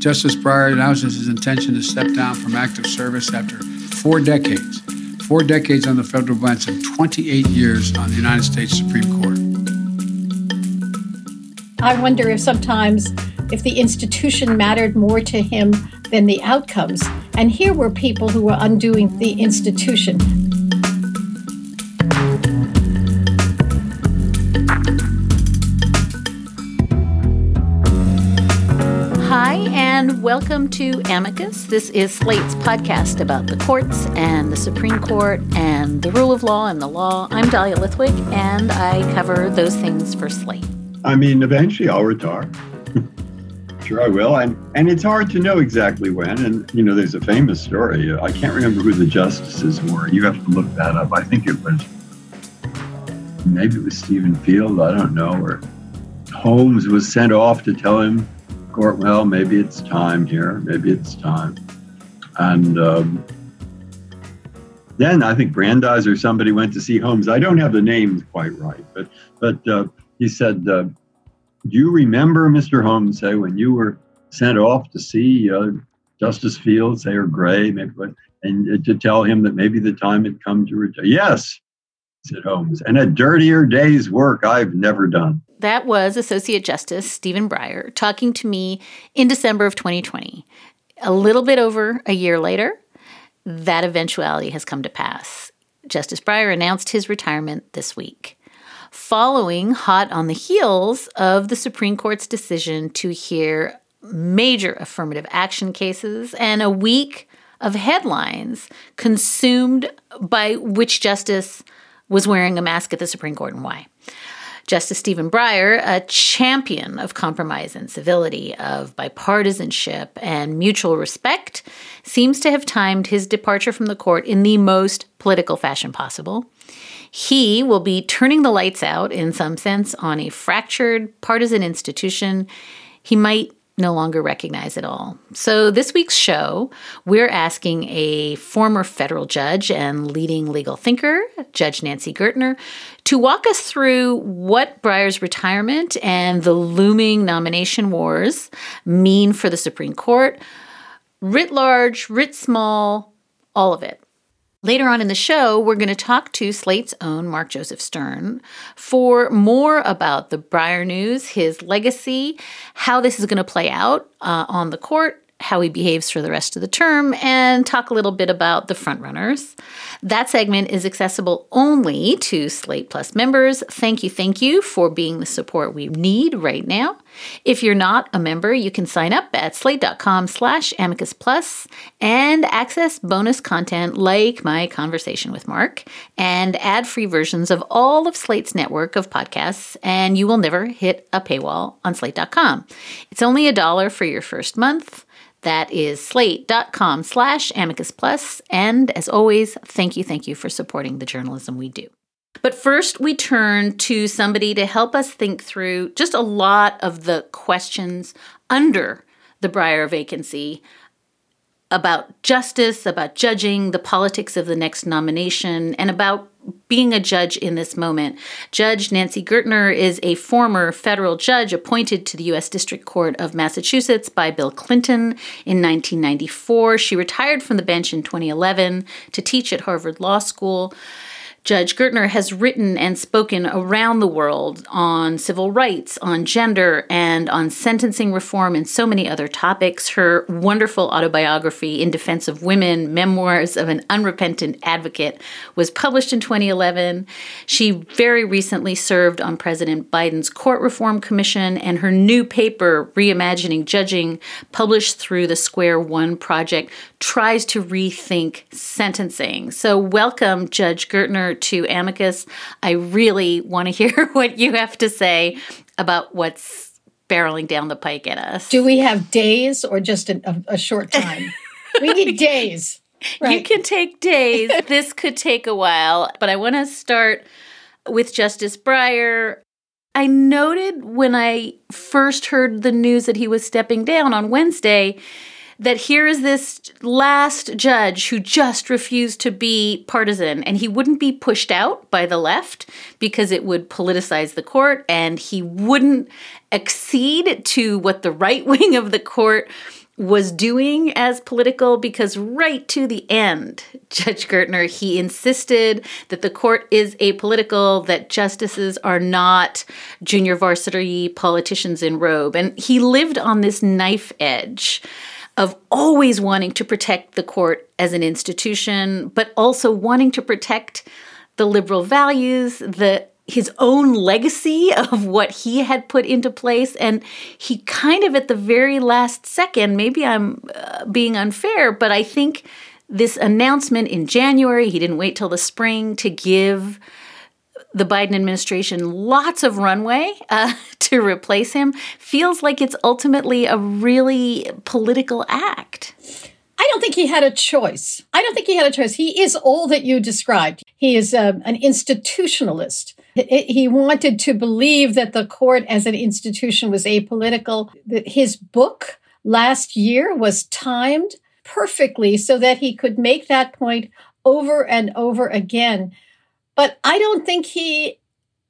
Justice Breyer announces his intention to step down from active service after four decades, four decades on the federal bench and 28 years on the United States Supreme Court. I wonder if sometimes if the institution mattered more to him than the outcomes. And here were people who were undoing the institution. And welcome to Amicus. This is Slate's podcast about the courts and the Supreme Court and the rule of law and the law. I'm Dahlia Lithwick, and I cover those things for Slate. I mean, eventually I'll retire. sure, I will. And and it's hard to know exactly when. And you know, there's a famous story. I can't remember who the justices were. You have to look that up. I think it was maybe it was Stephen Field. I don't know. Or Holmes was sent off to tell him court, well, maybe it's time here, maybe it's time. And um, then I think Brandeis or somebody went to see Holmes. I don't have the names quite right, but but uh, he said, uh, "Do you remember, Mr. Holmes, say when you were sent off to see uh, Justice Fields, say or Gray, maybe, and to tell him that maybe the time had come to retire?" Yes, said Holmes, and a dirtier day's work I've never done. That was Associate Justice Stephen Breyer talking to me in December of 2020. A little bit over a year later, that eventuality has come to pass. Justice Breyer announced his retirement this week, following hot on the heels of the Supreme Court's decision to hear major affirmative action cases and a week of headlines consumed by which justice was wearing a mask at the Supreme Court and why. Justice Stephen Breyer, a champion of compromise and civility, of bipartisanship and mutual respect, seems to have timed his departure from the court in the most political fashion possible. He will be turning the lights out, in some sense, on a fractured partisan institution. He might no longer recognize it all. So, this week's show, we're asking a former federal judge and leading legal thinker, Judge Nancy Gertner, to walk us through what Breyer's retirement and the looming nomination wars mean for the Supreme Court, writ large, writ small, all of it. Later on in the show, we're going to talk to Slate's own Mark Joseph Stern for more about the Breyer news, his legacy, how this is going to play out uh, on the court, how he behaves for the rest of the term, and talk a little bit about the frontrunners. That segment is accessible only to Slate Plus members. Thank you, thank you for being the support we need right now. If you're not a member, you can sign up at slate.com slash amicus plus and access bonus content like my conversation with Mark and ad-free versions of all of Slate's network of podcasts, and you will never hit a paywall on slate.com. It's only a dollar for your first month. That is slate.com slash amicus plus. And as always, thank you, thank you for supporting the journalism we do. But first, we turn to somebody to help us think through just a lot of the questions under the Breyer vacancy about justice, about judging, the politics of the next nomination, and about being a judge in this moment. Judge Nancy Gertner is a former federal judge appointed to the U.S. District Court of Massachusetts by Bill Clinton in 1994. She retired from the bench in 2011 to teach at Harvard Law School. Judge Gertner has written and spoken around the world on civil rights, on gender, and on sentencing reform and so many other topics. Her wonderful autobiography, In Defense of Women Memoirs of an Unrepentant Advocate, was published in 2011. She very recently served on President Biden's Court Reform Commission, and her new paper, Reimagining Judging, published through the Square One Project, tries to rethink sentencing. So, welcome, Judge Gertner listener to Amicus. I really want to hear what you have to say about what's barreling down the pike at us. Do we have days or just a, a, a short time? we need days. Right. You can take days. this could take a while, but I want to start with Justice Breyer. I noted when I first heard the news that he was stepping down on Wednesday that here is this last judge who just refused to be partisan. And he wouldn't be pushed out by the left because it would politicize the court. And he wouldn't accede to what the right wing of the court was doing as political because right to the end, Judge Gertner, he insisted that the court is apolitical, that justices are not junior varsity politicians in robe. And he lived on this knife edge of always wanting to protect the court as an institution, but also wanting to protect the liberal values, the his own legacy of what he had put into place. And he kind of, at the very last second, maybe I'm uh, being unfair, but I think this announcement in January, he didn't wait till the spring to give the Biden administration lots of runway uh, to replace him, feels like it's ultimately a really political act. I don't think he had a choice. I don't think he had a choice. He is all that you described. He is um, an institutionalist. He wanted to believe that the court as an institution was apolitical. His book last year was timed perfectly so that he could make that point over and over again. But I don't think he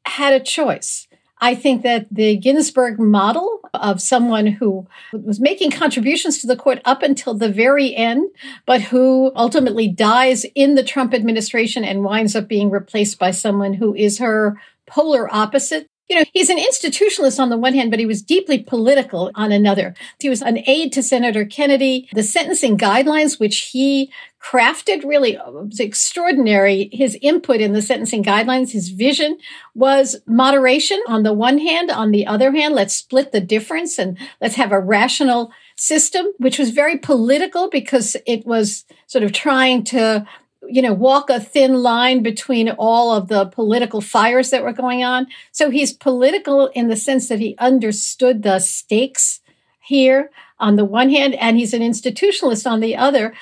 had a choice. I think that the Ginsburg model of someone who was making contributions to the court up until the very end, but who ultimately dies in the Trump administration and winds up being replaced by someone who is her polar opposite you know, he's an institutionalist on the one hand, but he was deeply political on another. He was an aide to Senator Kennedy. The sentencing guidelines, which he crafted, really extraordinary. His input in the sentencing guidelines, his vision was moderation on the one hand. On the other hand, let's split the difference and let's have a rational system, which was very political because it was sort of trying to you know, walk a thin line between all of the political fires that were going on. So he's political in the sense that he understood the stakes here on the one hand, and he's an institutionalist on the other.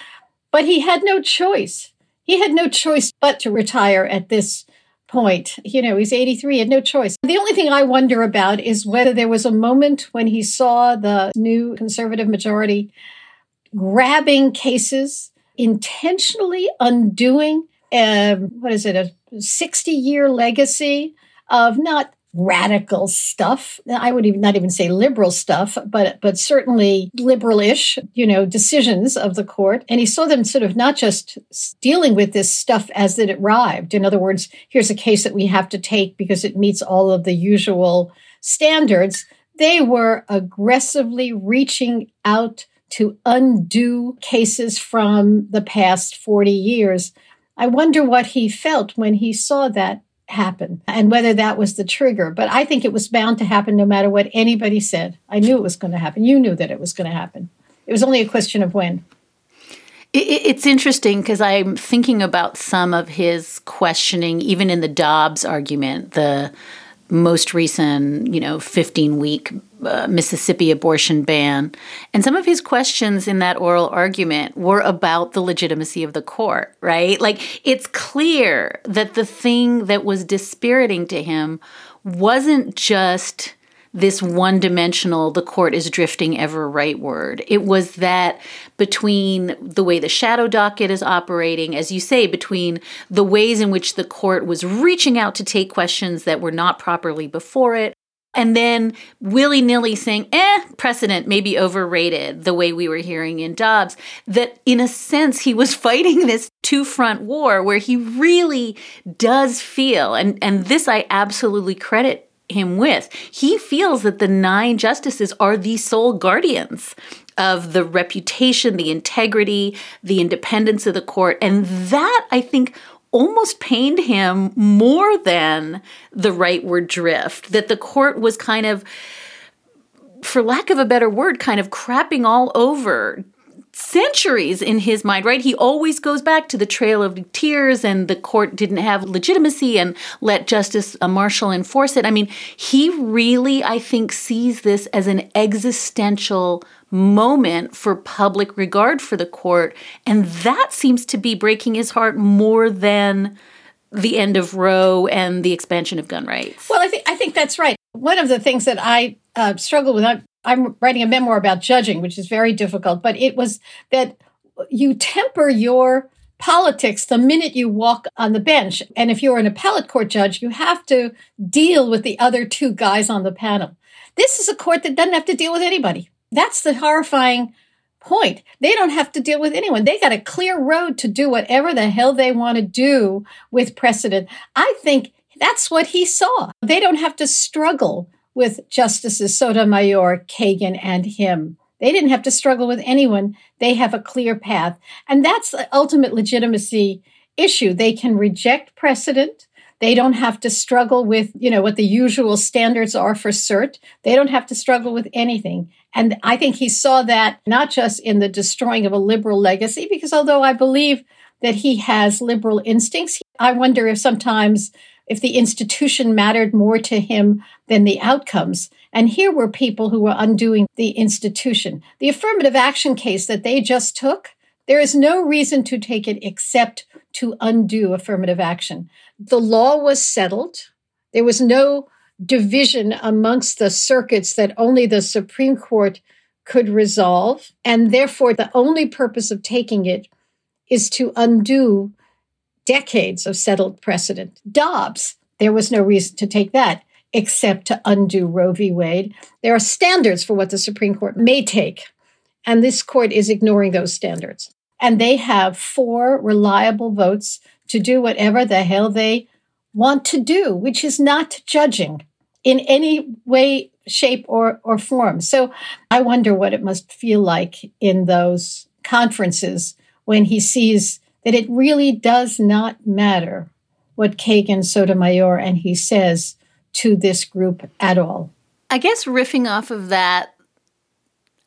But he had no choice. He had no choice but to retire at this point. You know, he's 83, he had no choice. The only thing I wonder about is whether there was a moment when he saw the new conservative majority grabbing cases intentionally undoing a, what is it, a 60 year legacy of not radical stuff. I would even not even say liberal stuff, but but certainly liberal-ish, you know, decisions of the court. And he saw them sort of not just dealing with this stuff as it arrived. In other words, here's a case that we have to take because it meets all of the usual standards. They were aggressively reaching out to undo cases from the past 40 years. I wonder what he felt when he saw that happen and whether that was the trigger. But I think it was bound to happen no matter what anybody said. I knew it was going to happen. You knew that it was going to happen. It was only a question of when. It's interesting because I'm thinking about some of his questioning, even in the Dobbs argument, the most recent, you know, 15 week uh, Mississippi abortion ban. And some of his questions in that oral argument were about the legitimacy of the court, right? Like, it's clear that the thing that was dispiriting to him wasn't just this one dimensional, the court is drifting ever rightward. It was that between the way the shadow docket is operating, as you say, between the ways in which the court was reaching out to take questions that were not properly before it, and then willy nilly saying, eh, precedent may be overrated, the way we were hearing in Dobbs, that in a sense he was fighting this two front war where he really does feel, and, and this I absolutely credit him with. He feels that the nine justices are the sole guardians of the reputation, the integrity, the independence of the court. And that, I think, almost pained him more than the rightward drift, that the court was kind of, for lack of a better word, kind of crapping all over centuries in his mind, right? He always goes back to the Trail of Tears and the court didn't have legitimacy and let Justice uh, Marshall enforce it. I mean, he really, I think, sees this as an existential moment for public regard for the court. And that seems to be breaking his heart more than the end of Roe and the expansion of gun rights. Well, I think I think that's right. One of the things that I uh, struggle with, I'm, I'm writing a memoir about judging, which is very difficult, but it was that you temper your politics the minute you walk on the bench. And if you're an appellate court judge, you have to deal with the other two guys on the panel. This is a court that doesn't have to deal with anybody. That's the horrifying point. They don't have to deal with anyone. They got a clear road to do whatever the hell they want to do with precedent. I think that's what he saw. They don't have to struggle with Justices Sotomayor, Kagan, and him. They didn't have to struggle with anyone. They have a clear path. And that's the ultimate legitimacy issue. They can reject precedent. They don't have to struggle with, you know, what the usual standards are for cert. They don't have to struggle with anything. And I think he saw that not just in the destroying of a liberal legacy, because although I believe that he has liberal instincts, I wonder if sometimes if the institution mattered more to him than the outcomes. And here were people who were undoing the institution. The affirmative action case that they just took, there is no reason to take it except to undo affirmative action. The law was settled. There was no division amongst the circuits that only the Supreme Court could resolve. And therefore, the only purpose of taking it is to undo decades of settled precedent. Dobbs, there was no reason to take that except to undo Roe v. Wade. There are standards for what the Supreme Court may take, and this court is ignoring those standards. And they have four reliable votes to do whatever the hell they want to do, which is not judging in any way, shape, or, or form. So I wonder what it must feel like in those conferences when he sees that it really does not matter what Kagan Sotomayor and he says to this group at all. I guess riffing off of that,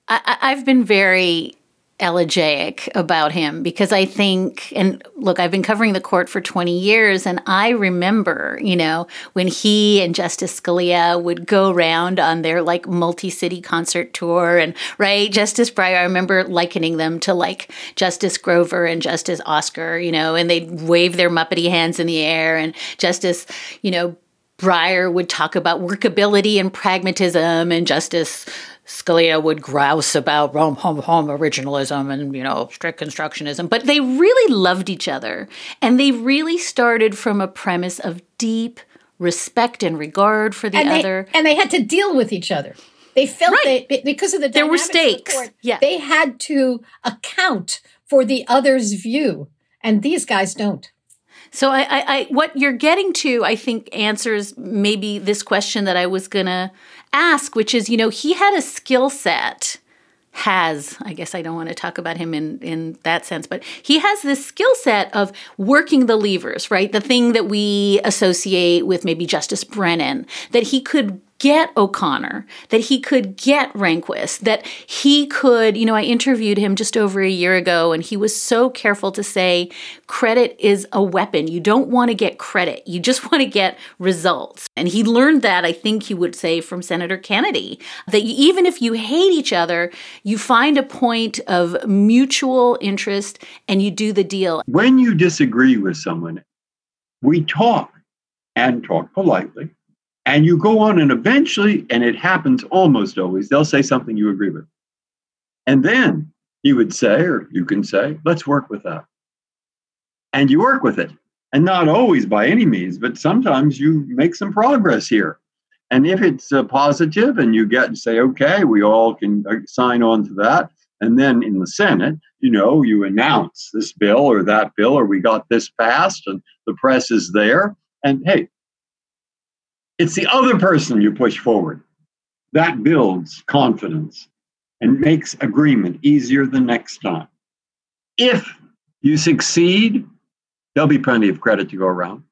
I, have been very elegiac about him because I think, and look, I've been covering the court for 20 years, and I remember, you know, when he and Justice Scalia would go around on their like multi city concert tour, and right, Justice Breyer, I remember likening them to like Justice Grover and Justice Oscar, you know, and they'd wave their Muppety hands in the air, and Justice, you know, Breyer would talk about workability and pragmatism, and Justice Scalia would grouse about home, home, home originalism and, you know, strict constructionism. But they really loved each other. And they really started from a premise of deep respect and regard for the and other. They, and they had to deal with each other. They felt right. they, because of the there were stakes. The court, yeah. They had to account for the other's view. And these guys don't. So I, I, I, what you're getting to, I think, answers maybe this question that I was gonna ask, which is, you know, he had a skill set. Has I guess I don't want to talk about him in in that sense, but he has this skill set of working the levers, right? The thing that we associate with maybe Justice Brennan, that he could get O'Connor, that he could get Rehnquist, that he could, you know, I interviewed him just over a year ago and he was so careful to say credit is a weapon. You don't want to get credit, you just want to get results. And he learned that, I think he would say, from Senator Kennedy, that even if you hate each other, you find a point of mutual interest and you do the deal. When you disagree with someone, we talk and talk politely and you go on, and eventually, and it happens almost always, they'll say something you agree with. And then you would say, or you can say, let's work with that. And you work with it. And not always by any means, but sometimes you make some progress here. And if it's a positive and you get and say, okay, we all can uh, sign on to that. And then in the Senate, you know, you announce this bill or that bill, or we got this passed, and the press is there. And hey, it's the other person you push forward. That builds confidence and makes agreement easier the next time. If you succeed, there'll be plenty of credit to go around.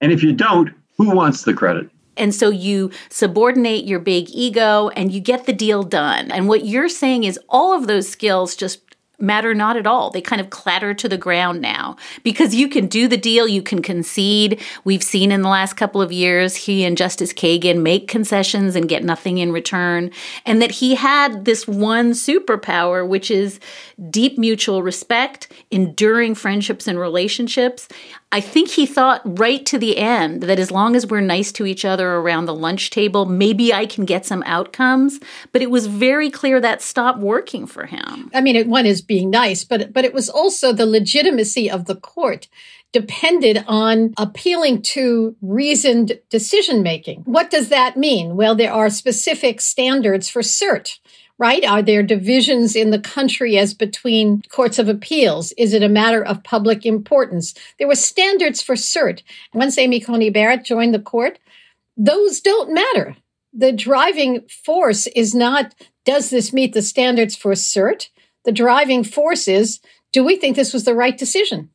And if you don't, who wants the credit? And so you subordinate your big ego and you get the deal done. And what you're saying is all of those skills just matter not at all. They kind of clatter to the ground now because you can do the deal, you can concede. We've seen in the last couple of years he and Justice Kagan make concessions and get nothing in return. And that he had this one superpower, which is deep mutual respect, enduring friendships and relationships. I think he thought right to the end that as long as we're nice to each other around the lunch table, maybe I can get some outcomes. But it was very clear that stopped working for him. I mean, one is being nice, but but it was also the legitimacy of the court depended on appealing to reasoned decision making. What does that mean? Well, there are specific standards for cert right? Are there divisions in the country as between courts of appeals? Is it a matter of public importance? There were standards for cert. Once Amy Coney Barrett joined the court, those don't matter. The driving force is not, does this meet the standards for cert? The driving force is, do we think this was the right decision?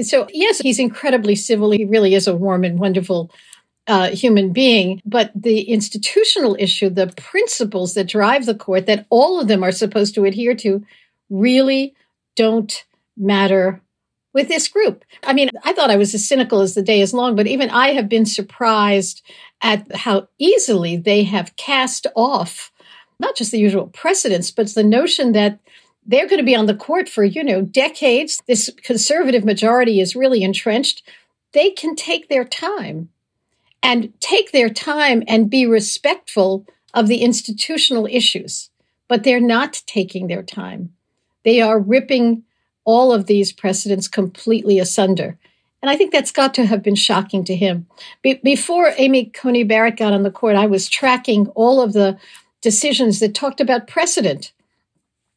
So, yes, he's incredibly civil. He really is a warm and wonderful uh, human being, but the institutional issue, the principles that drive the court, that all of them are supposed to adhere to, really don't matter with this group. I mean, I thought I was as cynical as the day is long, but even I have been surprised at how easily they have cast off not just the usual precedents, but the notion that they're going to be on the court for, you know, decades. This conservative majority is really entrenched. They can take their time and take their time and be respectful of the institutional issues. But they're not taking their time. They are ripping all of these precedents completely asunder. And I think that's got to have been shocking to him. Be- before Amy Coney Barrett got on the court, I was tracking all of the decisions that talked about precedent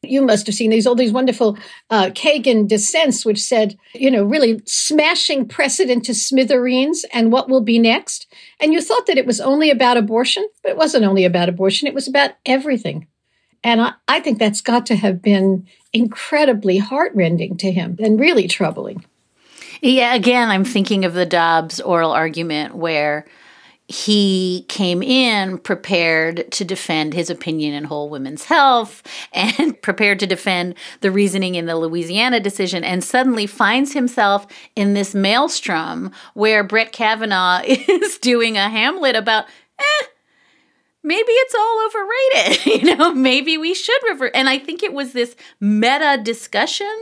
you must have seen these all these wonderful uh, Kagan dissents, which said, you know, really smashing precedent to smithereens and what will be next. And you thought that it was only about abortion, but it wasn't only about abortion; it was about everything. And I, I think that's got to have been incredibly heartrending to him and really troubling. Yeah, again, I'm thinking of the Dobbs oral argument where he came in prepared to defend his opinion in whole women's health and prepared to defend the reasoning in the Louisiana decision, and suddenly finds himself in this maelstrom where Brett Kavanaugh is doing a Hamlet about, eh, maybe it's all overrated. you know, maybe we should revert. And I think it was this meta discussion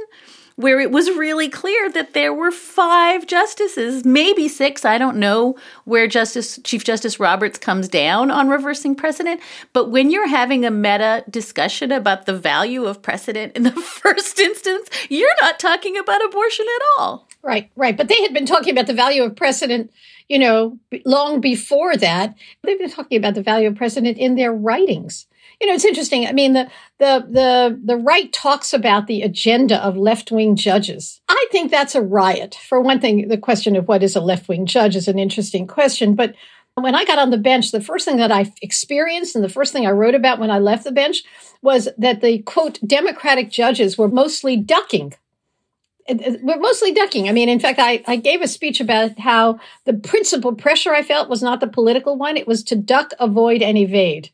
where it was really clear that there were five justices, maybe six. I don't know where Justice Chief Justice Roberts comes down on reversing precedent, but when you're having a meta discussion about the value of precedent in the first instance, you're not talking about abortion at all. Right, right. But they had been talking about the value of precedent, you know, long before that. They've been talking about the value of precedent in their writings you know, it's interesting. I mean, the the the the right talks about the agenda of left wing judges. I think that's a riot. For one thing, the question of what is a left wing judge is an interesting question, but when I got on the bench, the first thing that I experienced and the first thing I wrote about when I left the bench was that the quote Democratic judges were mostly ducking we're mostly ducking. I mean, in fact, I, I gave a speech about how the principal pressure I felt was not the political one. It was to duck, avoid, and evade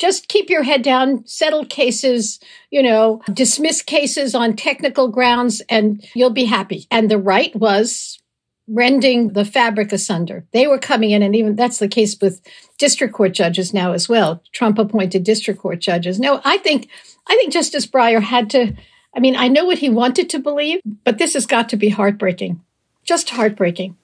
just keep your head down, settle cases, you know, dismiss cases on technical grounds, and you'll be happy. And the right was rending the fabric asunder. They were coming in, and even that's the case with district court judges now as well. Trump appointed district court judges. No, I think I think Justice Breyer had to. I mean, I know what he wanted to believe, but this has got to be heartbreaking. Just heartbreaking.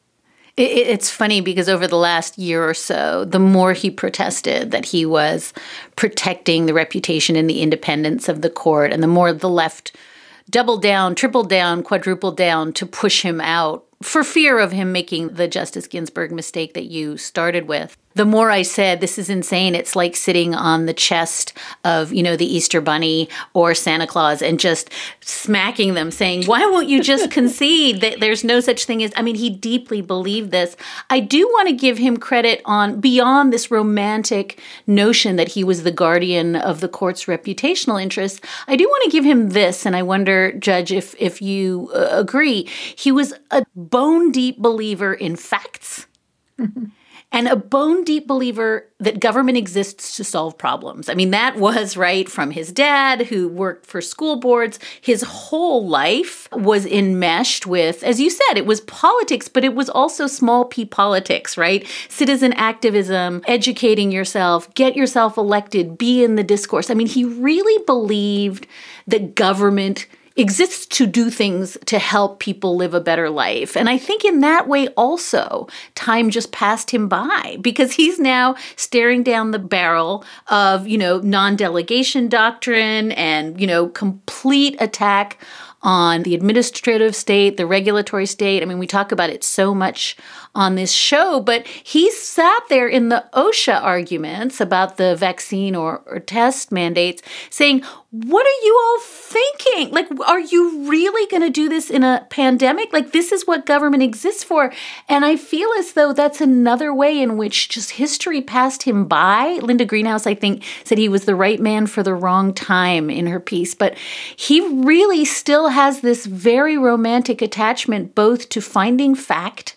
It, it's funny because over the last year or so, the more he protested that he was protecting the reputation and the independence of the court, and the more the left doubled down, tripled down, quadrupled down to push him out for fear of him making the Justice Ginsburg mistake that you started with the more I said, this is insane, it's like sitting on the chest of, you know, the Easter Bunny or Santa Claus and just smacking them, saying, why won't you just concede that there's no such thing as, I mean, he deeply believed this. I do want to give him credit on beyond this romantic notion that he was the guardian of the court's reputational interests. I do want to give him this, and I wonder, Judge, if, if you uh, agree. He was a bone deep believer in facts. and a bone deep believer that government exists to solve problems. I mean, that was right from his dad, who worked for school boards. His whole life was enmeshed with, as you said, it was politics, but it was also small p politics, right? Citizen activism, educating yourself, get yourself elected, be in the discourse. I mean, he really believed that government exists to do things to help people live a better life. And I think in that way also, time just passed him by because he's now staring down the barrel of, you know, non delegation doctrine and, you know, complete attack on the administrative state, the regulatory state. I mean, we talk about it so much on this show, but he sat there in the OSHA arguments about the vaccine or, or, test mandates saying, What are you all thinking? Like, are you really going to do this in a pandemic? Like, this is what government exists for. And I feel as though that's another way in which just history passed him by. Linda Greenhouse, I think, said he was the right man for the wrong time in her piece, but he really still has this very romantic attachment both to finding fact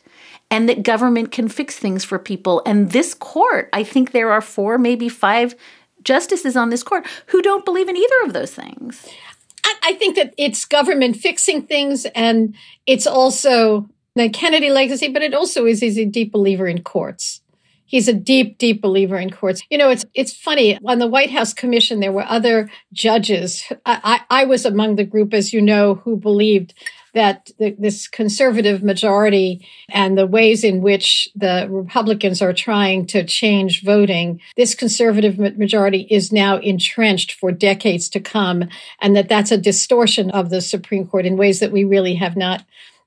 and that government can fix things for people. And this court, I think there are four, maybe five justices on this court who don't believe in either of those things. I think that it's government fixing things, and it's also the Kennedy legacy, but it also is he's a deep believer in courts. He's a deep, deep believer in courts. You know, it's it's funny. On the White House Commission, there were other judges. I, I, I was among the group, as you know, who believed that the, this conservative majority and the ways in which the Republicans are trying to change voting, this conservative majority is now entrenched for decades to come, and that that's a distortion of the Supreme Court in ways that we really have not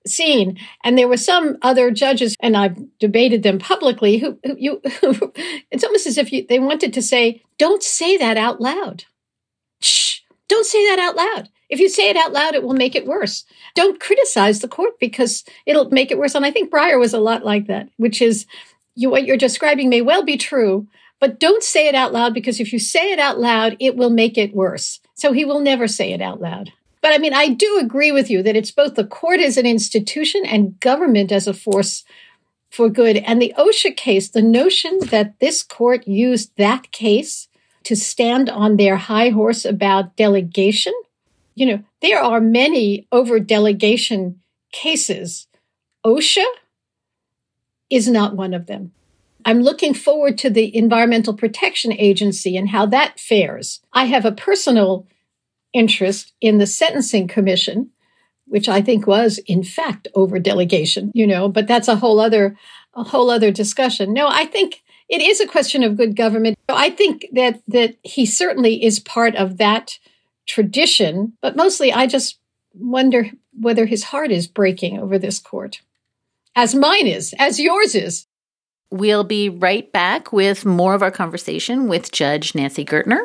seen. And there were some other judges, and I've debated them publicly, who, who you, it's almost as if you, they wanted to say, don't say that out loud. Shh, don't say that out loud. If you say it out loud, it will make it worse. Don't criticize the court because it'll make it worse. And I think Breyer was a lot like that, which is you, what you're describing may well be true, but don't say it out loud because if you say it out loud, it will make it worse. So he will never say it out loud. But I mean, I do agree with you that it's both the court as an institution and government as a force for good. And the OSHA case, the notion that this court used that case to stand on their high horse about delegation you know, there are many over delegation cases. OSHA is not one of them. I'm looking forward to the Environmental Protection Agency and how that fares. I have a personal interest in the Sentencing Commission, which I think was in fact over delegation, you know, but that's a whole other a whole other discussion. No, I think it is a question of good government. I think that that he certainly is part of that tradition, but mostly I just wonder whether his heart is breaking over this court, as mine is, as yours is. We'll be right back with more of our conversation with Judge Nancy Gertner.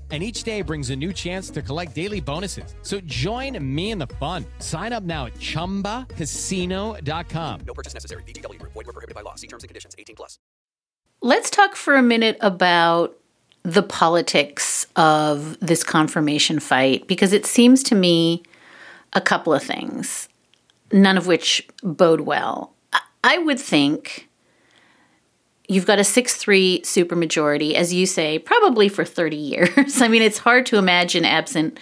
and each day brings a new chance to collect daily bonuses. So join me in the fun. Sign up now at ChumbaCasino.com. No purchase necessary. VGW. Void were prohibited by law. See terms and conditions. 18 plus. Let's talk for a minute about the politics of this confirmation fight because it seems to me a couple of things, none of which bode well. I would think you've got a 6-3 supermajority as you say probably for 30 years. I mean it's hard to imagine absent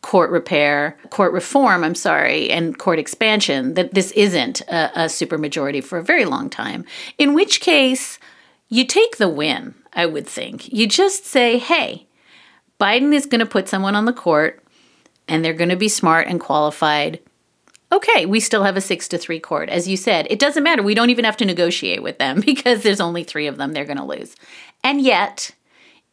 court repair court reform i'm sorry and court expansion that this isn't a, a supermajority for a very long time. In which case you take the win i would think. You just say hey biden is going to put someone on the court and they're going to be smart and qualified okay, we still have a six to three court. As you said, it doesn't matter. We don't even have to negotiate with them because there's only three of them they're going to lose. And yet,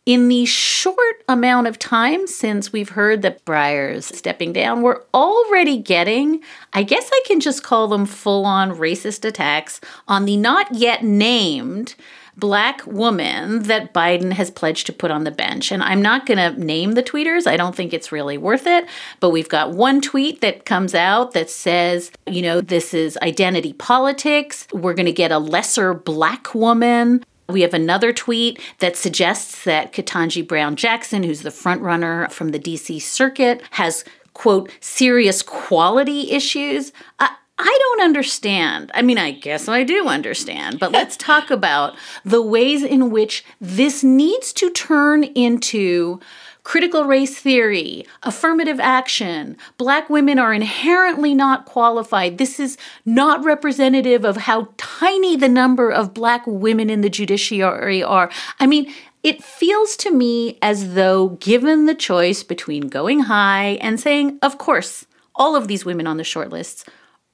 in the short amount of time since we've heard that Breyer's stepping down, we're already getting, I guess I can just call them full on racist attacks on the not yet named black woman that Biden has pledged to put on the bench. And I'm not going to name the tweeters. I don't think it's really worth it. But we've got one tweet that comes out that says, you know, this is identity politics. We're going to get a lesser black woman. We have another tweet that suggests that Ketanji Brown Jackson, who's the frontrunner from the DC circuit, has, quote, serious quality issues. Uh, I don't understand. I mean, I guess I do understand, but let's talk about the ways in which this needs to turn into critical race theory, affirmative action. Black women are inherently not qualified. This is not representative of how tiny the number of black women in the judiciary are. I mean, it feels to me as though, given the choice between going high and saying, of course, all of these women on the short lists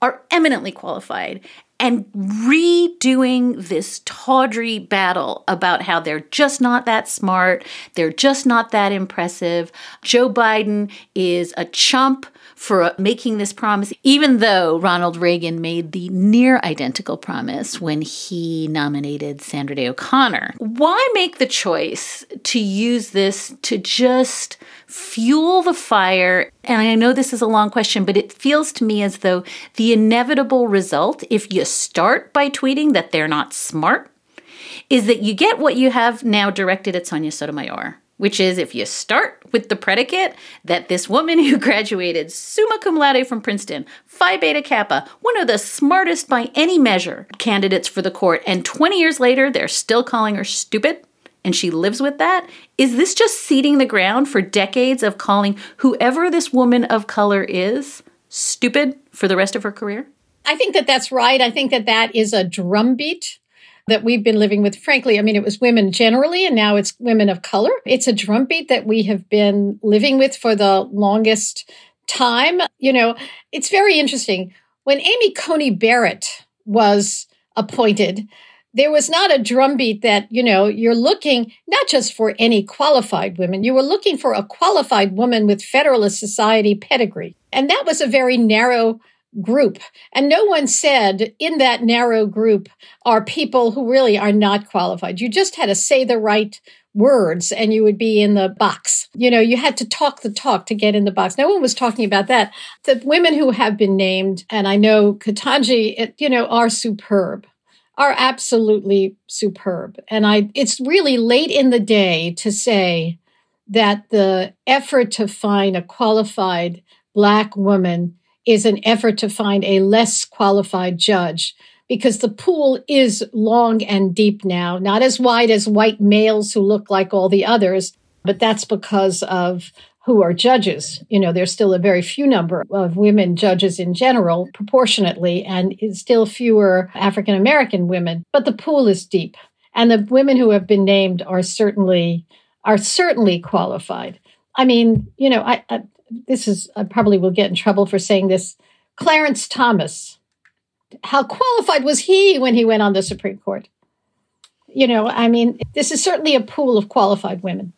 are eminently qualified and redoing this tawdry battle about how they're just not that smart, they're just not that impressive. Joe Biden is a chump for making this promise, even though Ronald Reagan made the near identical promise when he nominated Sandra Day O'Connor. Why make the choice to use this to just fuel the fire? And I know this is a long question, but it feels to me as though the inevitable result, if you start by tweeting that they're not smart, is that you get what you have now directed at Sonia Sotomayor which is if you start with the predicate that this woman who graduated summa cum laude from Princeton, Phi Beta Kappa, one of the smartest by any measure candidates for the court, and 20 years later they're still calling her stupid, and she lives with that? Is this just seeding the ground for decades of calling whoever this woman of color is stupid for the rest of her career? I think that that's right. I think that that is a drumbeat that we've been living with. Frankly, I mean, it was women generally, and now it's women of color. It's a drumbeat that we have been living with for the longest time. You know, it's very interesting. When Amy Coney Barrett was appointed, there was not a drumbeat that, you know, you're looking not just for any qualified women, you were looking for a qualified woman with Federalist Society pedigree. And that was a very narrow group. And no one said in that narrow group are people who really are not qualified. You just had to say the right words and you would be in the box. You know, you had to talk the talk to get in the box. No one was talking about that. The women who have been named, and I know Ketanji, you know, are superb are absolutely superb. And I, it's really late in the day to say that the effort to find a qualified black woman is an effort to find a less qualified judge because the pool is long and deep now, not as wide as white males who look like all the others, but that's because of who are judges. You know, there's still a very few number of women judges in general, proportionately, and still fewer African American women, but the pool is deep. And the women who have been named are certainly are certainly qualified. I mean, you know, I, I this is, I probably will get in trouble for saying this. Clarence Thomas, how qualified was he when he went on the Supreme Court? You know, I mean, this is certainly a pool of qualified women.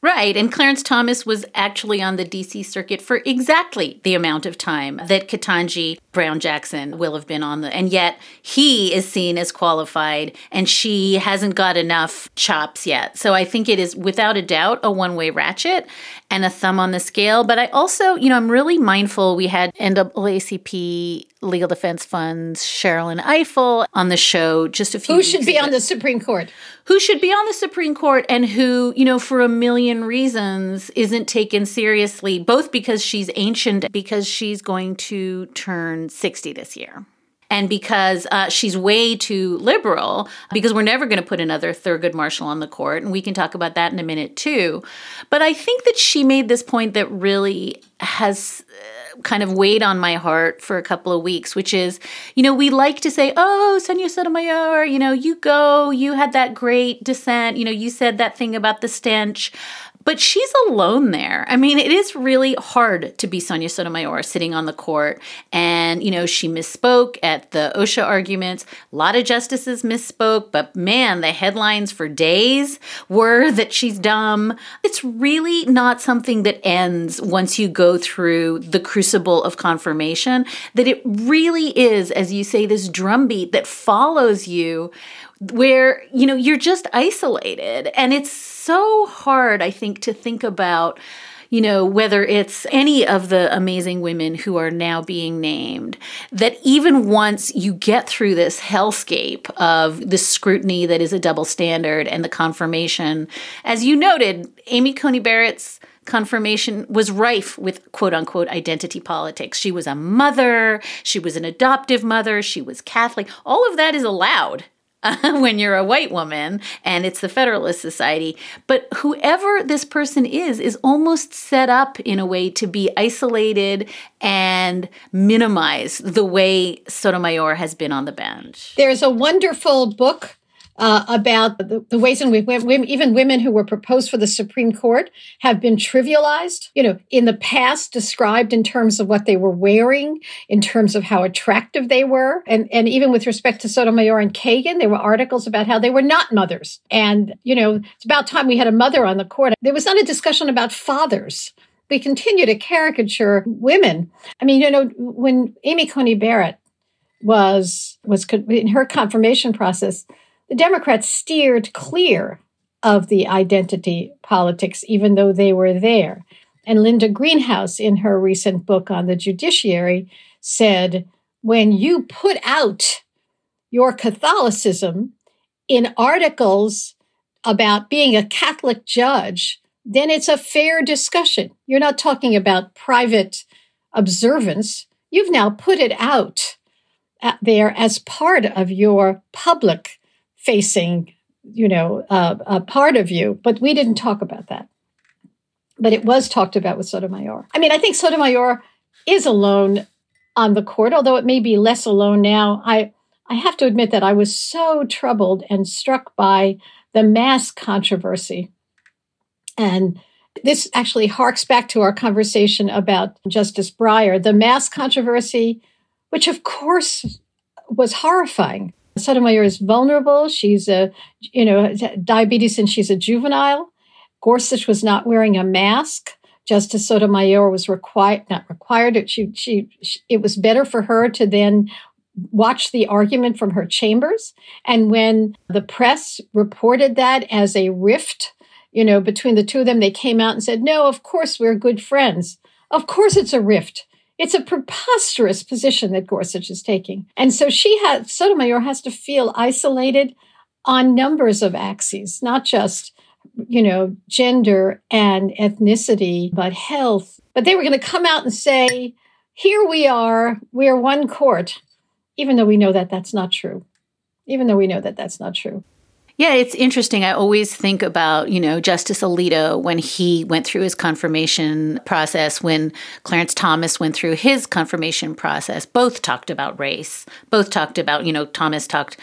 Right. And Clarence Thomas was actually on the DC circuit for exactly the amount of time that Ketanji Brown Jackson will have been on the, and yet he is seen as qualified and she hasn't got enough chops yet. So I think it is without a doubt a one way ratchet and a thumb on the scale. But I also, you know, I'm really mindful we had NAACP Legal Defense Fund's Sherrilyn Ifill on the show just a few Who should be ago. on the Supreme Court? Who should be on the Supreme Court and who, you know, for a million reasons isn't taken seriously, both because she's ancient, because she's going to turn 60 this year and because uh, she's way too liberal, because we're never going to put another Thurgood Marshall on the court, and we can talk about that in a minute too. But I think that she made this point that really has uh, kind of weighed on my heart for a couple of weeks, which is, you know, we like to say, oh, Sonia Sotomayor, you know, you go, you had that great dissent, you know, you said that thing about the stench but she's alone there. I mean, it is really hard to be Sonia Sotomayor sitting on the court. And, you know, she misspoke at the OSHA arguments. A lot of justices misspoke, but man, the headlines for days were that she's dumb. It's really not something that ends once you go through the crucible of confirmation, that it really is, as you say, this drumbeat that follows you where, you know, you're just isolated. And it's so hard, I think, to think about you know, whether it's any of the amazing women who are now being named, that even once you get through this hellscape of the scrutiny that is a double standard and the confirmation, as you noted, Amy Coney Barrett's confirmation was rife with quote unquote identity politics. She was a mother, she was an adoptive mother, she was Catholic. All of that is allowed when you're a white woman and it's the Federalist Society. But whoever this person is, is almost set up in a way to be isolated and minimize the way Sotomayor has been on the bench. There's a wonderful book uh, about the, the, ways in which women, even women who were proposed for the Supreme Court have been trivialized, you know, in the past described in terms of what they were wearing, in terms of how attractive they were. And, and even with respect to Sotomayor and Kagan, there were articles about how they were not mothers. And, you know, it's about time we had a mother on the court. There was not a discussion about fathers we continue to caricature women. I mean, you know, when Amy Coney Barrett was was in her confirmation process, the Democrats steered clear of the identity politics, even though they were there. And Linda Greenhouse, in her recent book on the judiciary, said when you put out your Catholicism in articles about being a Catholic judge, then it's a fair discussion. You're not talking about private observance. You've now put it out uh, there as part of your public facing, you know, uh, a part of you. But we didn't talk about that. But it was talked about with Sotomayor. I mean, I think Sotomayor is alone on the court, although it may be less alone now. I I have to admit that I was so troubled and struck by the mass controversy. And this actually harks back to our conversation about Justice Breyer, the mass controversy, which of course was horrifying. Sotomayor is vulnerable. She's a, you know, diabetes and she's a juvenile. Gorsuch was not wearing a mask. Justice Sotomayor was required, not required. She, she, she, it was better for her to then watch the argument from her chambers. And when the press reported that as a rift, you know, between the two of them, they came out and said, no, of course we're good friends. Of course it's a rift. It's a preposterous position that Gorsuch is taking. And so she has, Sotomayor has to feel isolated on numbers of axes, not just, you know, gender and ethnicity, but health. But they were going to come out and say, here we are, we are one court, even though we know that that's not true. Even though we know that that's not true. Yeah, it's interesting. I always think about, you know, Justice Alito when he went through his confirmation process, when Clarence Thomas went through his confirmation process. Both talked about race. Both talked about, you know, Thomas talked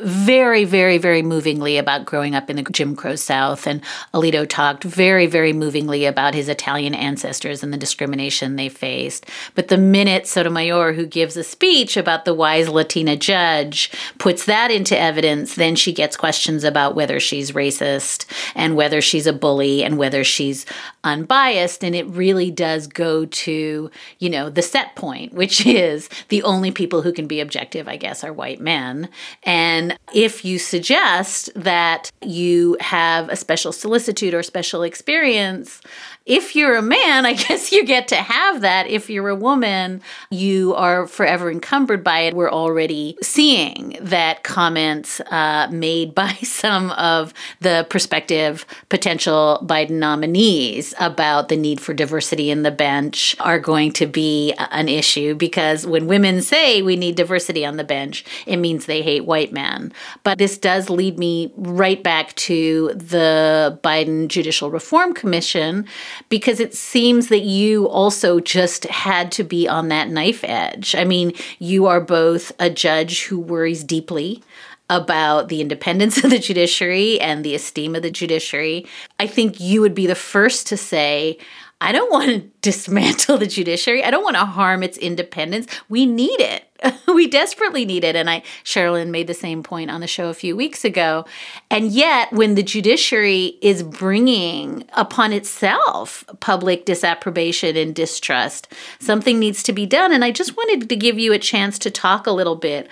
very, very, very movingly about growing up in the Jim Crow South. And Alito talked very, very movingly about his Italian ancestors and the discrimination they faced. But the minute Sotomayor, who gives a speech about the wise Latina judge, puts that into evidence, then she gets questions about whether she's racist and whether she's a bully and whether she's unbiased. And it really does go to, you know, the set point, which is the only people who can be objective, I guess, are white men. And then, if you suggest that you have a special solicitude or special experience, if you're a man, I guess you get to have that. If you're a woman, you are forever encumbered by it. We're already seeing that comments uh, made by some of the prospective potential Biden nominees about the need for diversity in the bench are going to be an issue because when women say we need diversity on the bench, it means they hate white men. But this does lead me right back to the Biden Judicial Reform Commission because it seems that you also just had to be on that knife edge. I mean, you are both a judge who worries deeply about the independence of the judiciary and the esteem of the judiciary. I think you would be the first to say, I don't want to dismantle the judiciary. I don't want to harm its independence. We need it. we desperately need it. And I, Sherrilyn made the same point on the show a few weeks ago. And yet, when the judiciary is bringing upon itself public disapprobation and distrust, something needs to be done. And I just wanted to give you a chance to talk a little bit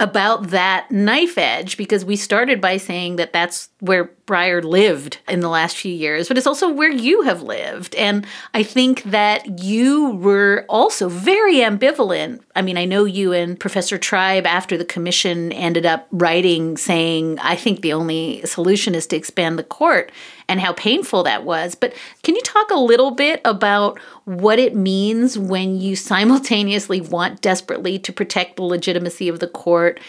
about that knife edge because we started by saying that that's where Breyer lived in the last few years, but it's also where you have lived. And I think that you were also very ambivalent. I mean, I know you and Professor Tribe, after the commission ended up writing saying, I think the only solution is to expand the court and how painful that was. But can you talk a little bit about what it means when you simultaneously want desperately to protect the legitimacy of the court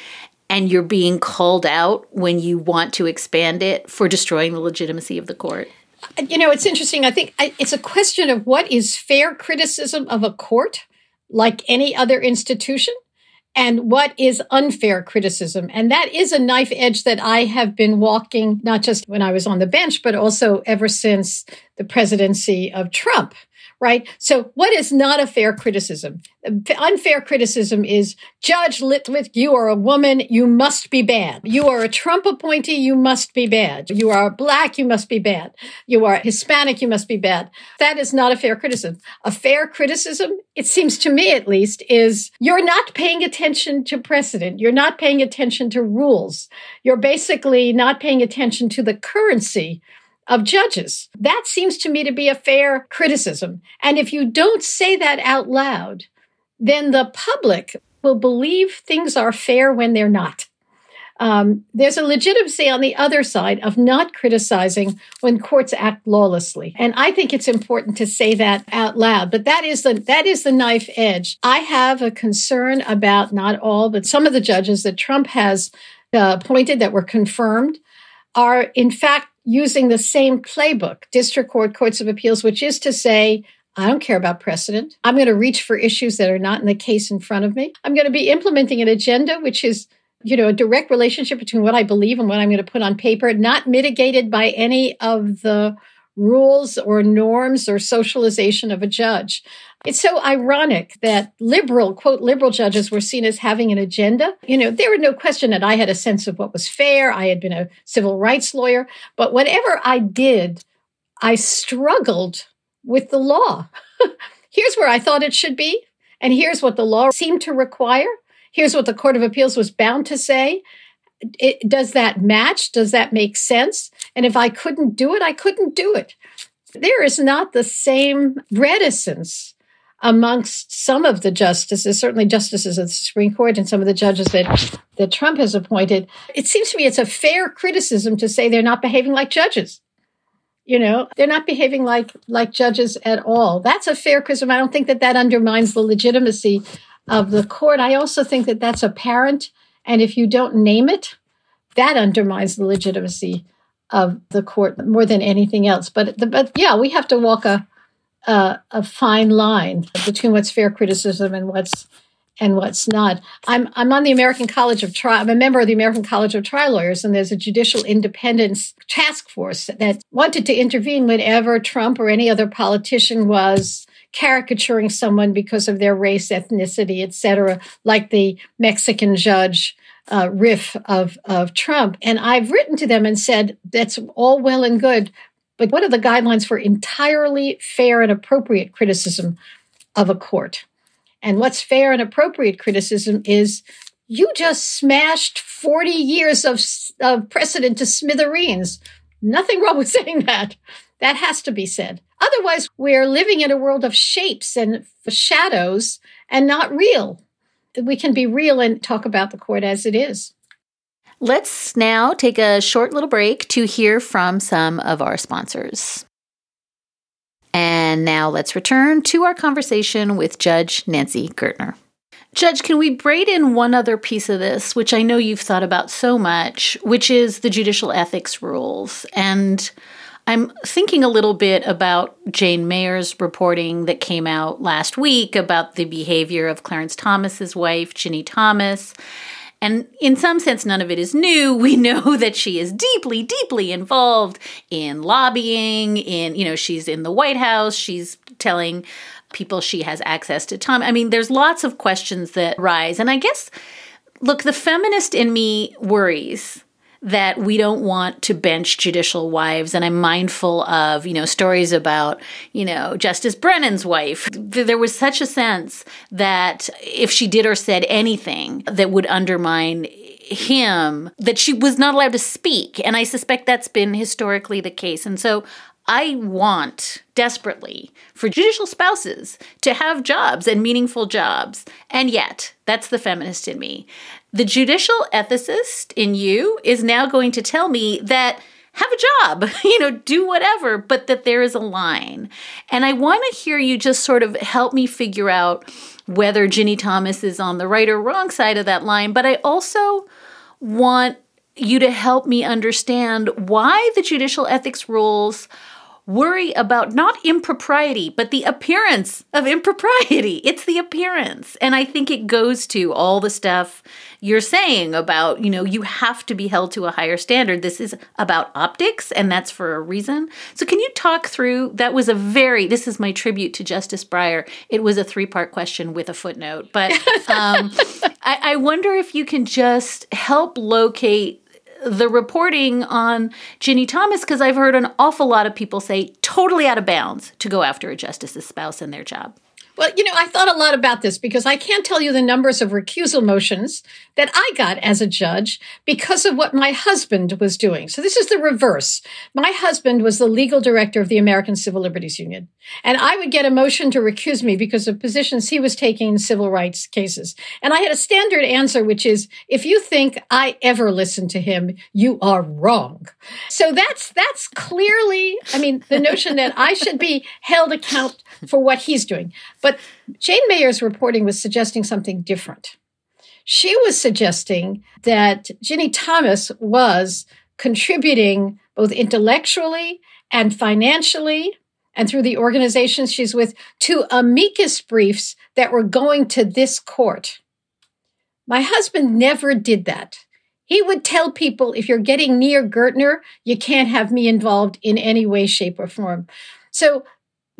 and you're being called out when you want to expand it for destroying the legitimacy of the court? You know, it's interesting. I think it's a question of what is fair criticism of a court, like any other institution, and what is unfair criticism. And that is a knife edge that I have been walking, not just when I was on the bench, but also ever since the presidency of Trump right? So what is not a fair criticism? Unfair criticism is Judge Litwak, you are a woman, you must be bad. You are a Trump appointee, you must be bad. You are black, you must be bad. You are Hispanic, you must be bad. That is not a fair criticism. A fair criticism, it seems to me at least, is you're not paying attention to precedent. You're not paying attention to rules. You're basically not paying attention to the currency of judges. That seems to me to be a fair criticism. And if you don't say that out loud, then the public will believe things are fair when they're not. Um, there's a legitimacy on the other side of not criticizing when courts act lawlessly, and I think it's important to say that out loud. But that is the that is the knife edge. I have a concern about not all, but some of the judges that Trump has uh, appointed that were confirmed are in fact using the same playbook, district court, courts of appeals, which is to say, I don't care about precedent. I'm going to reach for issues that are not in the case in front of me. I'm going to be implementing an agenda, which is, you know, a direct relationship between what I believe and what I'm going to put on paper, not mitigated by any of the rules or norms or socialization of a judge. It's so ironic that liberal, quote, liberal judges were seen as having an agenda. You know, there was no question that I had a sense of what was fair. I had been a civil rights lawyer, but whatever I did, I struggled with the law. here's where I thought it should be. And here's what the law seemed to require. Here's what the Court of Appeals was bound to say. It, does that match? Does that make sense? And if I couldn't do it, I couldn't do it. There is not the same reticence amongst some of the justices, certainly justices of the Supreme Court and some of the judges that, that Trump has appointed. It seems to me it's a fair criticism to say they're not behaving like judges. You know, they're not behaving like like judges at all. That's a fair criticism. I don't think that that undermines the legitimacy of the court. I also think that that's apparent and if you don't name it, that undermines the legitimacy of the court more than anything else. But the, but yeah, we have to walk a, a a fine line between what's fair criticism and what's and what's not. I'm I'm on the American College of Trial. I'm a member of the American College of Trial Lawyers, and there's a judicial independence task force that wanted to intervene whenever Trump or any other politician was caricaturing someone because of their race, ethnicity, etc., like the Mexican judge uh, riff of, of Trump. And I've written to them and said, that's all well and good, but what are the guidelines for entirely fair and appropriate criticism of a court? And what's fair and appropriate criticism is you just smashed 40 years of, of precedent to smithereens. Nothing wrong with saying that. That has to be said. Otherwise, we're living in a world of shapes and shadows and not real. We can be real and talk about the court as it is. Let's now take a short little break to hear from some of our sponsors. And now let's return to our conversation with Judge Nancy Gertner. Judge, can we braid in one other piece of this, which I know you've thought about so much, which is the judicial ethics rules? And I'm thinking a little bit about Jane Mayer's reporting that came out last week about the behavior of Clarence Thomas's wife, Ginny Thomas. And in some sense, none of it is new. We know that she is deeply, deeply involved in lobbying, in, you know, she's in the White House, she's telling people she has access to Tom. I mean, there's lots of questions that rise. And I guess, look, the feminist in me worries that we don't want to bench judicial wives. And I'm mindful of, you know, stories about, you know, Justice Brennan's wife. There was such a sense that if she did or said anything that would undermine him, that she was not allowed to speak. And I suspect that's been historically the case. And so I want desperately for judicial spouses to have jobs and meaningful jobs. And yet, that's the feminist in me. The judicial ethicist in you is now going to tell me that have a job, you know, do whatever, but that there is a line. And I want to hear you just sort of help me figure out whether Ginny Thomas is on the right or wrong side of that line. But I also want you to help me understand why the judicial ethics rules worry about not impropriety, but the appearance of impropriety. It's the appearance. And I think it goes to all the stuff you're saying about, you know, you have to be held to a higher standard. This is about optics, and that's for a reason. So, can you talk through that? Was a very, this is my tribute to Justice Breyer. It was a three part question with a footnote. But um, I, I wonder if you can just help locate the reporting on Ginny Thomas because I've heard an awful lot of people say totally out of bounds to go after a justice's spouse in their job. Well, you know, I thought a lot about this because I can't tell you the numbers of recusal motions that I got as a judge because of what my husband was doing. So this is the reverse. My husband was the legal director of the American Civil Liberties Union. And I would get a motion to recuse me because of positions he was taking in civil rights cases. And I had a standard answer, which is, if you think I ever listened to him, you are wrong. So that's, that's clearly, I mean, the notion that I should be held account for what he's doing. But Jane Mayer's reporting was suggesting something different. She was suggesting that Ginny Thomas was contributing both intellectually and financially and through the organizations she's with to amicus briefs that were going to this court. My husband never did that. He would tell people if you're getting near Gertner, you can't have me involved in any way, shape, or form. So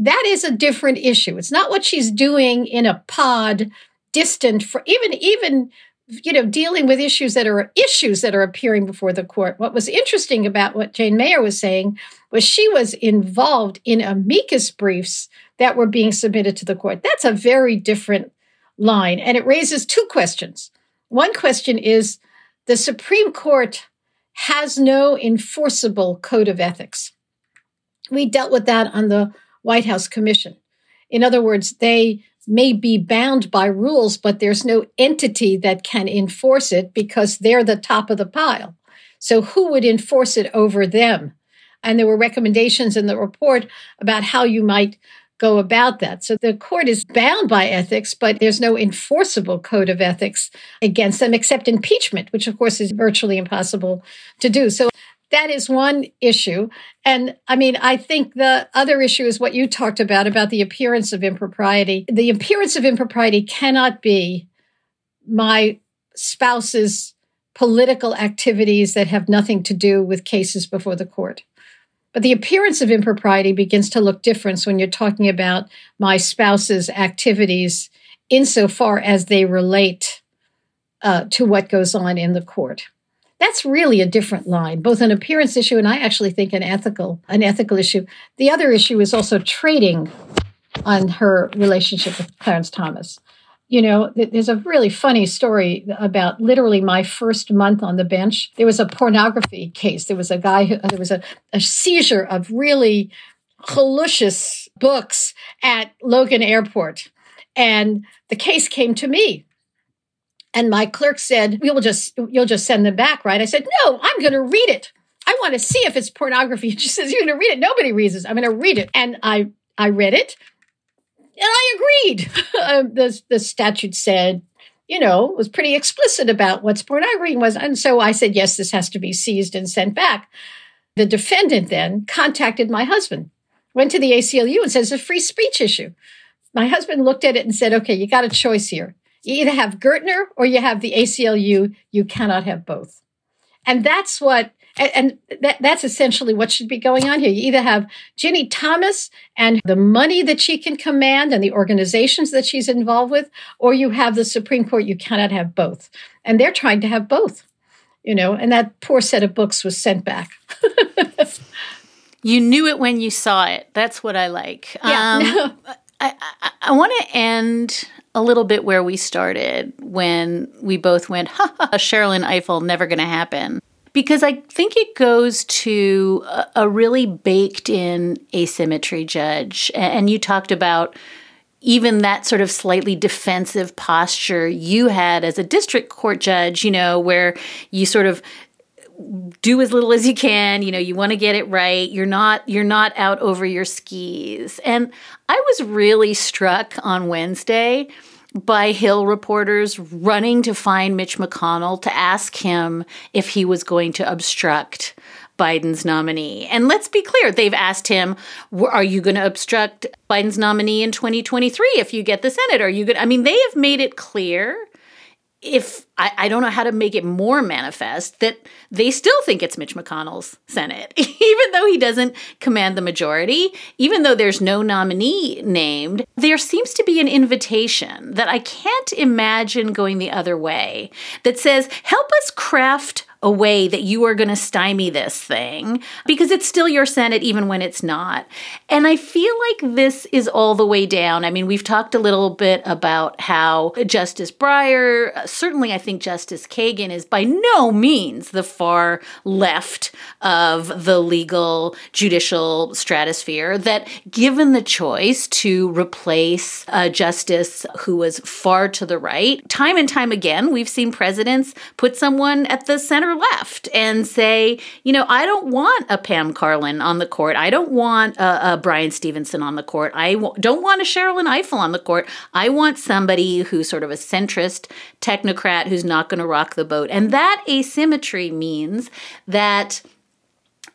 that is a different issue. It's not what she's doing in a pod distant for even even you know dealing with issues that are issues that are appearing before the court. What was interesting about what Jane Mayer was saying was she was involved in amicus briefs that were being submitted to the court. That's a very different line and it raises two questions. One question is the Supreme Court has no enforceable code of ethics. We dealt with that on the White House Commission. In other words, they may be bound by rules, but there's no entity that can enforce it because they're the top of the pile. So who would enforce it over them? And there were recommendations in the report about how you might go about that. So the court is bound by ethics, but there's no enforceable code of ethics against them except impeachment, which of course is virtually impossible to do. So that is one issue. And I mean, I think the other issue is what you talked about, about the appearance of impropriety. The appearance of impropriety cannot be my spouse's political activities that have nothing to do with cases before the court. But the appearance of impropriety begins to look different when you're talking about my spouse's activities insofar as they relate uh, to what goes on in the court that's really a different line, both an appearance issue and I actually think an ethical an ethical issue. The other issue is also trading on her relationship with Clarence Thomas. You know, there's a really funny story about literally my first month on the bench. There was a pornography case. There was a guy who, there was a, a seizure of really hallucious books at Logan Airport. And the case came to me and my clerk said, "You'll just you'll just send them back, right?" I said, "No, I'm going to read it. I want to see if it's pornography." She says, "You're going to read it. Nobody reads it. I'm going to read it." And I I read it, and I agreed. Um, the the statute said, you know, was pretty explicit about what's pornography was, and so I said, "Yes, this has to be seized and sent back." The defendant then contacted my husband, went to the ACLU, and says, "It's "A free speech issue." My husband looked at it and said, "Okay, you got a choice here." You either have Gertner or you have the ACLU. You cannot have both. And that's what, and that, that's essentially what should be going on here. You either have Ginny Thomas and the money that she can command and the organizations that she's involved with, or you have the Supreme Court. You cannot have both. And they're trying to have both. you know, and that poor set of books was sent back. you knew it when you saw it. That's what I like. Yeah. Um, I, I, I want to end a little bit where we started when we both went, ha, ha, Sherrilyn Ifill, never going to happen. Because I think it goes to a, a really baked in asymmetry, Judge. And you talked about even that sort of slightly defensive posture you had as a district court judge, you know, where you sort of do as little as you can you know you want to get it right you're not you're not out over your skis and i was really struck on wednesday by hill reporters running to find mitch mcconnell to ask him if he was going to obstruct Biden's nominee. And let's be clear, they've asked him, are you going to obstruct Biden's nominee in 2023 if you get the Senate? Are you going I mean, they have made it clear if I, I, don't know how to make it more manifest that they still think it's Mitch McConnell's Senate, even though he doesn't command the majority, even though there's no nominee named, there seems to be an invitation that I can't imagine going the other way that says, help us craft a way that you are going to stymie this thing because it's still your Senate even when it's not. And I feel like this is all the way down. I mean, we've talked a little bit about how Justice Breyer, certainly I think Justice Kagan is by no means the far left of the legal judicial stratosphere, that given the choice to replace a justice who was far to the right, time and time again, we've seen presidents put someone at the center left and say, you know, I don't want a Pam Karlan on the court. I don't want a, a Bryan Stevenson on the court. I w- don't want a Sherrilyn Ifill on the court. I want somebody who's sort of a centrist technocrat who's not going to rock the boat. And that asymmetry means that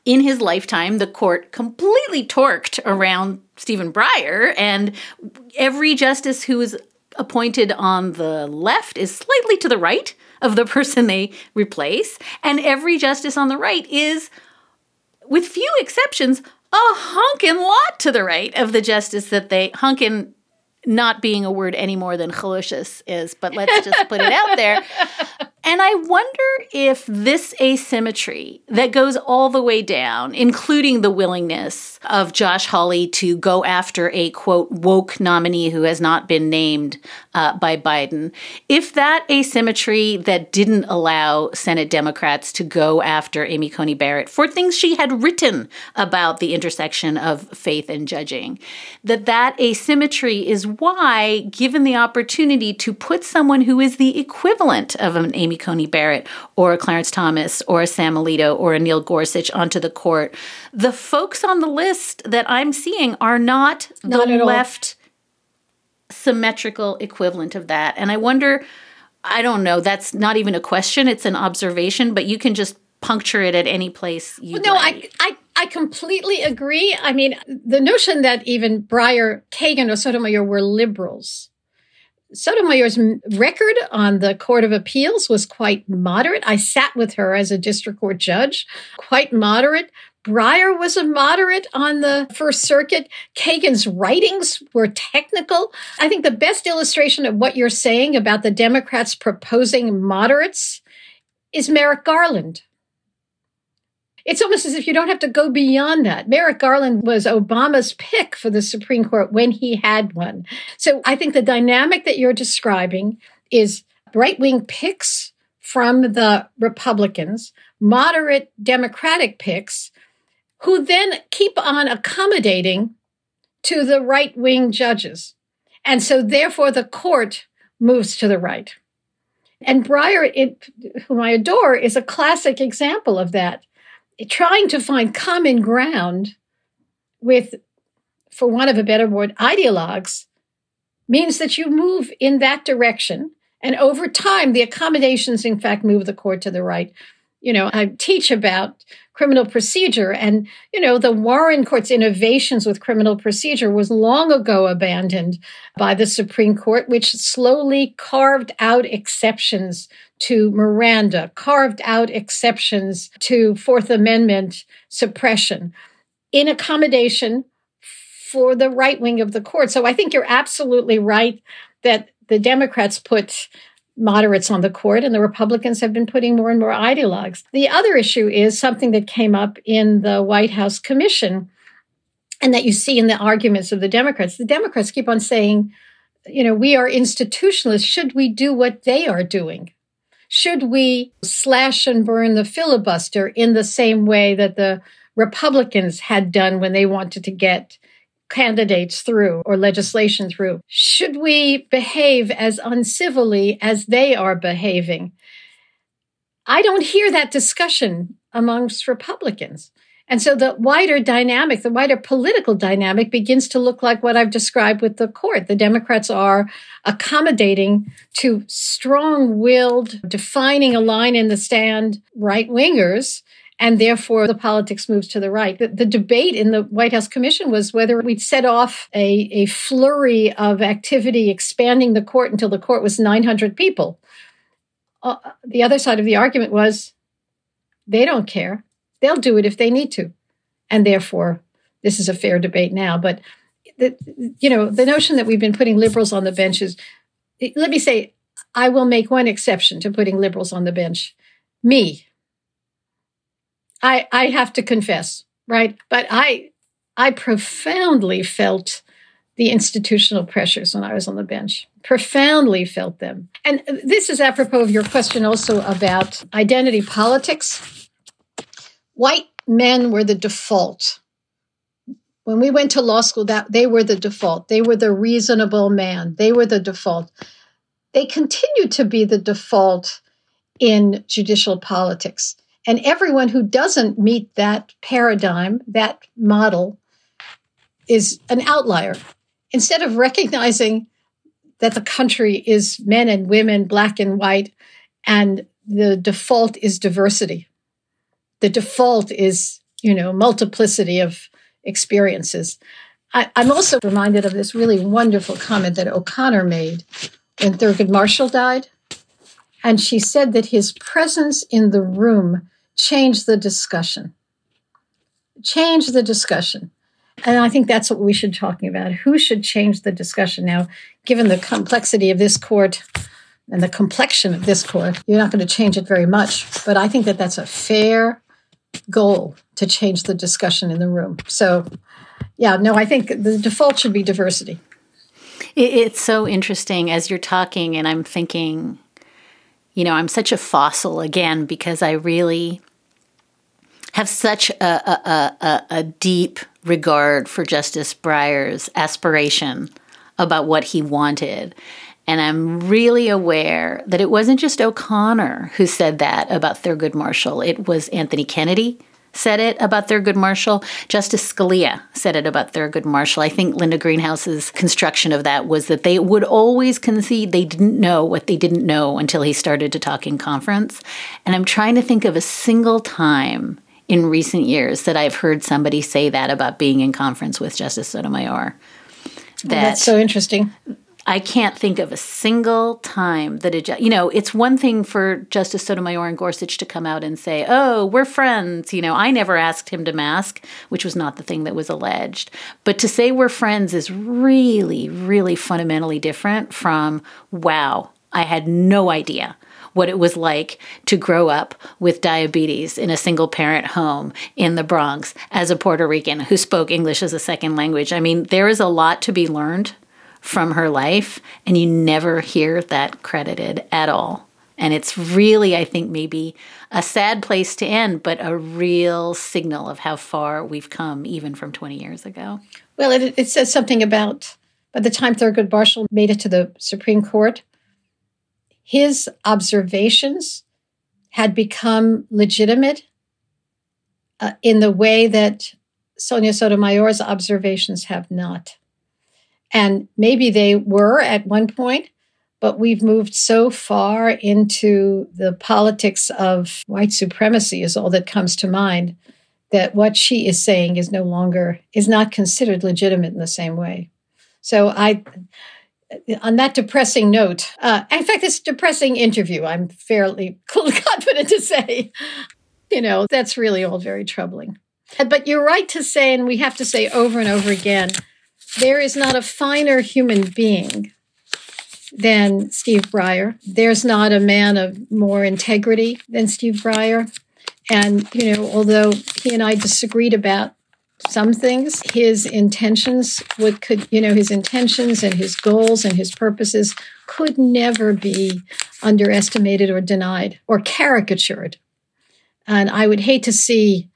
in his lifetime, the court completely torqued around Stephen Breyer, and every justice who is appointed on the left is slightly to the right of the person they replace. And every justice on the right is, with few exceptions, a honkin' lot to the right of the justice that they honkin' not being a word any more than chaloshes is, but let's just put it out there. And I wonder if this asymmetry that goes all the way down, including the willingness of Josh Hawley to go after a quote woke nominee who has not been named uh, by Biden, if that asymmetry that didn't allow Senate Democrats to go after Amy Coney Barrett for things she had written about the intersection of faith and judging, that that asymmetry is why, given the opportunity to put someone who is the equivalent of an Amy Coney Barrett or a Clarence Thomas or a Sam Alito or a Neil Gorsuch onto the court, the folks on the list that I'm seeing are not, not the left symmetrical equivalent of that. And I wonder, I don't know, that's not even a question, it's an observation, but you can just puncture it at any place you well, no like. I, I I completely agree. I mean, the notion that even Breyer, Kagan, or Sotomayor were liberals. Sotomayor's record on the Court of Appeals was quite moderate. I sat with her as a district court judge, quite moderate. Breyer was a moderate on the First Circuit. Kagan's writings were technical. I think the best illustration of what you're saying about the Democrats proposing moderates is Merrick Garland it's almost as if you don't have to go beyond that. Merrick Garland was Obama's pick for the Supreme Court when he had one. So I think the dynamic that you're describing is right wing picks from the Republicans, moderate Democratic picks, who then keep on accommodating to the right wing judges. And so therefore the court moves to the right. And Breyer, it, whom I adore, is a classic example of that trying to find common ground with, for want of a better word, ideologues means that you move in that direction. And over time, the accommodations, in fact, move the court to the right. You know, I teach about criminal procedure, and, you know, the Warren Court's innovations with criminal procedure was long ago abandoned by the Supreme Court, which slowly carved out exceptions to Miranda, carved out exceptions to Fourth Amendment suppression in accommodation for the right wing of the court. So I think you're absolutely right that the Democrats put moderates on the court, and the Republicans have been putting more and more ideologues. The other issue is something that came up in the White House Commission and that you see in the arguments of the Democrats. The Democrats keep on saying, you know, we are institutionalists. Should we do what they are doing? Should we slash and burn the filibuster in the same way that the Republicans had done when they wanted to get candidates through or legislation through? Should we behave as uncivilly as they are behaving? I don't hear that discussion amongst Republicans. And so the wider dynamic, the wider political dynamic begins to look like what I've described with the court. The Democrats are accommodating to strong willed, defining a line in the stand right wingers. And therefore, the politics moves to the right. The, the, debate in the White House Commission was whether we'd set off a, a flurry of activity expanding the court until the court was 900 people. Uh, the other side of the argument was they don't care They'll do it if they need to. And therefore, this is a fair debate now. But, the, you know, the notion that we've been putting liberals on the benches, let me say, I will make one exception to putting liberals on the bench. Me. I, I have to confess, right? But I, I profoundly felt the institutional pressures when I was on the bench. Profoundly felt them. And this is apropos of your question also about identity politics white men were the default. When we went to law school, that they were the default. They were the reasonable man. They were the default. They continue to be the default in judicial politics. And everyone who doesn't meet that paradigm, that model, is an outlier. Instead of recognizing that the country is men and women, black and white, and the default is diversity the default is, you know, multiplicity of experiences. I, am also reminded of this really wonderful comment that O'Connor made when Thurgood Marshall died. And she said that his presence in the room changed the discussion. Change the discussion. And I think that's what we should be talking about. Who should change the discussion now, given the complexity of this court and the complexion of this court? You're not going to change it very much. But I think that that's a fair goal to change the discussion in the room. So, yeah, no, I think the default should be diversity. It's so interesting as you're talking, and I'm thinking, you know, I'm such a fossil again because I really have such a, a, a, a deep regard for Justice Breyer's aspiration about what he wanted. And I'm really aware that it wasn't just O'Connor who said that about Thurgood Marshall. It was Anthony Kennedy said it about Thurgood Marshall. Justice Scalia said it about Thurgood Marshall. I think Linda Greenhouse's construction of that was that they would always concede they didn't know what they didn't know until he started to talk in conference. And I'm trying to think of a single time in recent years that I've heard somebody say that about being in conference with Justice Sotomayor. Oh, that, that's so interesting. I can't think of a single time that it, you know, it's one thing for Justice Sotomayor and Gorsuch to come out and say, oh, we're friends. You know, I never asked him to mask, which was not the thing that was alleged. But to say we're friends is really, really fundamentally different from, wow, I had no idea what it was like to grow up with diabetes in a single parent home in the Bronx as a Puerto Rican who spoke English as a second language. I mean, there is a lot to be learned from her life, and you never hear that credited at all. And it's really, I think, maybe a sad place to end, but a real signal of how far we've come, even from 20 years ago. Well, it, it says something about by the time Thurgood Marshall made it to the Supreme Court, his observations had become legitimate uh, in the way that Sonia Sotomayor's observations have not. And maybe they were at one point, but we've moved so far into the politics of white supremacy, is all that comes to mind, that what she is saying is no longer, is not considered legitimate in the same way. So I, on that depressing note, uh, in fact, this depressing interview, I'm fairly confident to say, you know, that's really all very troubling. But you're right to say, and we have to say over and over again, there is not a finer human being than Steve Breyer. There's not a man of more integrity than Steve Breyer. And, you know, although he and I disagreed about some things, his intentions would could, you know, his intentions and his goals and his purposes could never be underestimated or denied or caricatured. And I would hate to see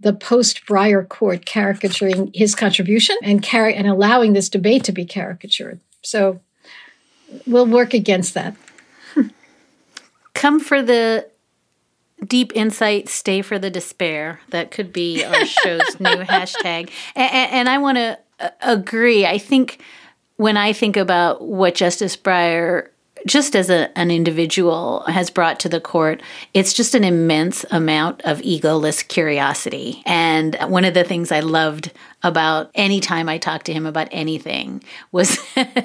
the post Breyer court caricaturing his contribution and car- and allowing this debate to be caricatured. So we'll work against that. Come for the deep insight, stay for the despair. That could be our show's new hashtag. And, and I want to uh, agree. I think when I think about what Justice Breyer just as a, an individual has brought to the court, it's just an immense amount of egoless curiosity. And one of the things I loved about any time I talked to him about anything was,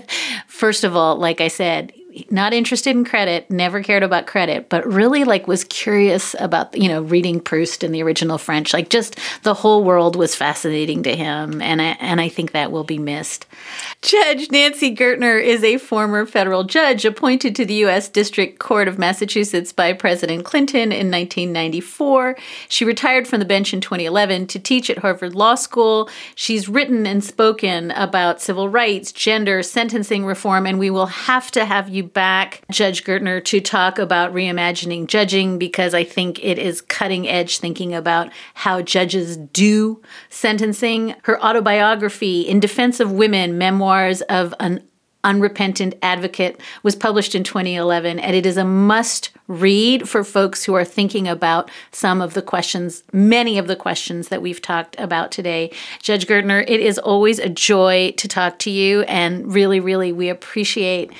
first of all, like I said, not interested in credit, never cared about credit, but really like was curious about, you know, reading Proust in the original French. Like just the whole world was fascinating to him. And I, and I think that will be missed. Judge Nancy Gertner is a former federal judge appointed to the U.S. District Court of Massachusetts by President Clinton in 1994. She retired from the bench in 2011 to teach at Harvard Law School. She's written and spoken about civil rights, gender, sentencing reform, and we will have to have you back, Judge Gertner, to talk about reimagining judging because I think it is cutting edge thinking about how judges do sentencing. Her autobiography, In Defense of Women Memoirs of an Unrepentant Advocate was published in 2011, and it is a must read for folks who are thinking about some of the questions, many of the questions that we've talked about today. Judge Gertner, it is always a joy to talk to you, and really, really, we appreciate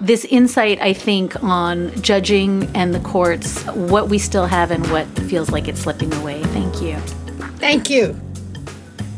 this insight, I think, on judging and the courts, what we still have and what feels like it's slipping away. Thank you. Thank you.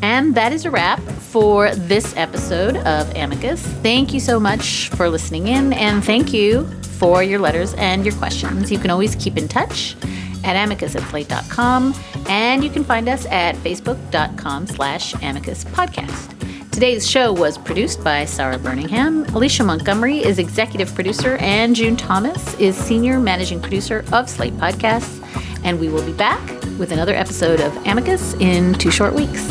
And that is a wrap for this episode of Amicus. Thank you so much for listening in, and thank you for your letters and your questions. You can always keep in touch at amicus at slate.com, and you can find us at facebook.com slash amicus podcast. Today's show was produced by Sarah Birmingham. Alicia Montgomery is executive producer, and June Thomas is senior managing producer of Slate Podcasts. And we will be back with another episode of Amicus in two short weeks.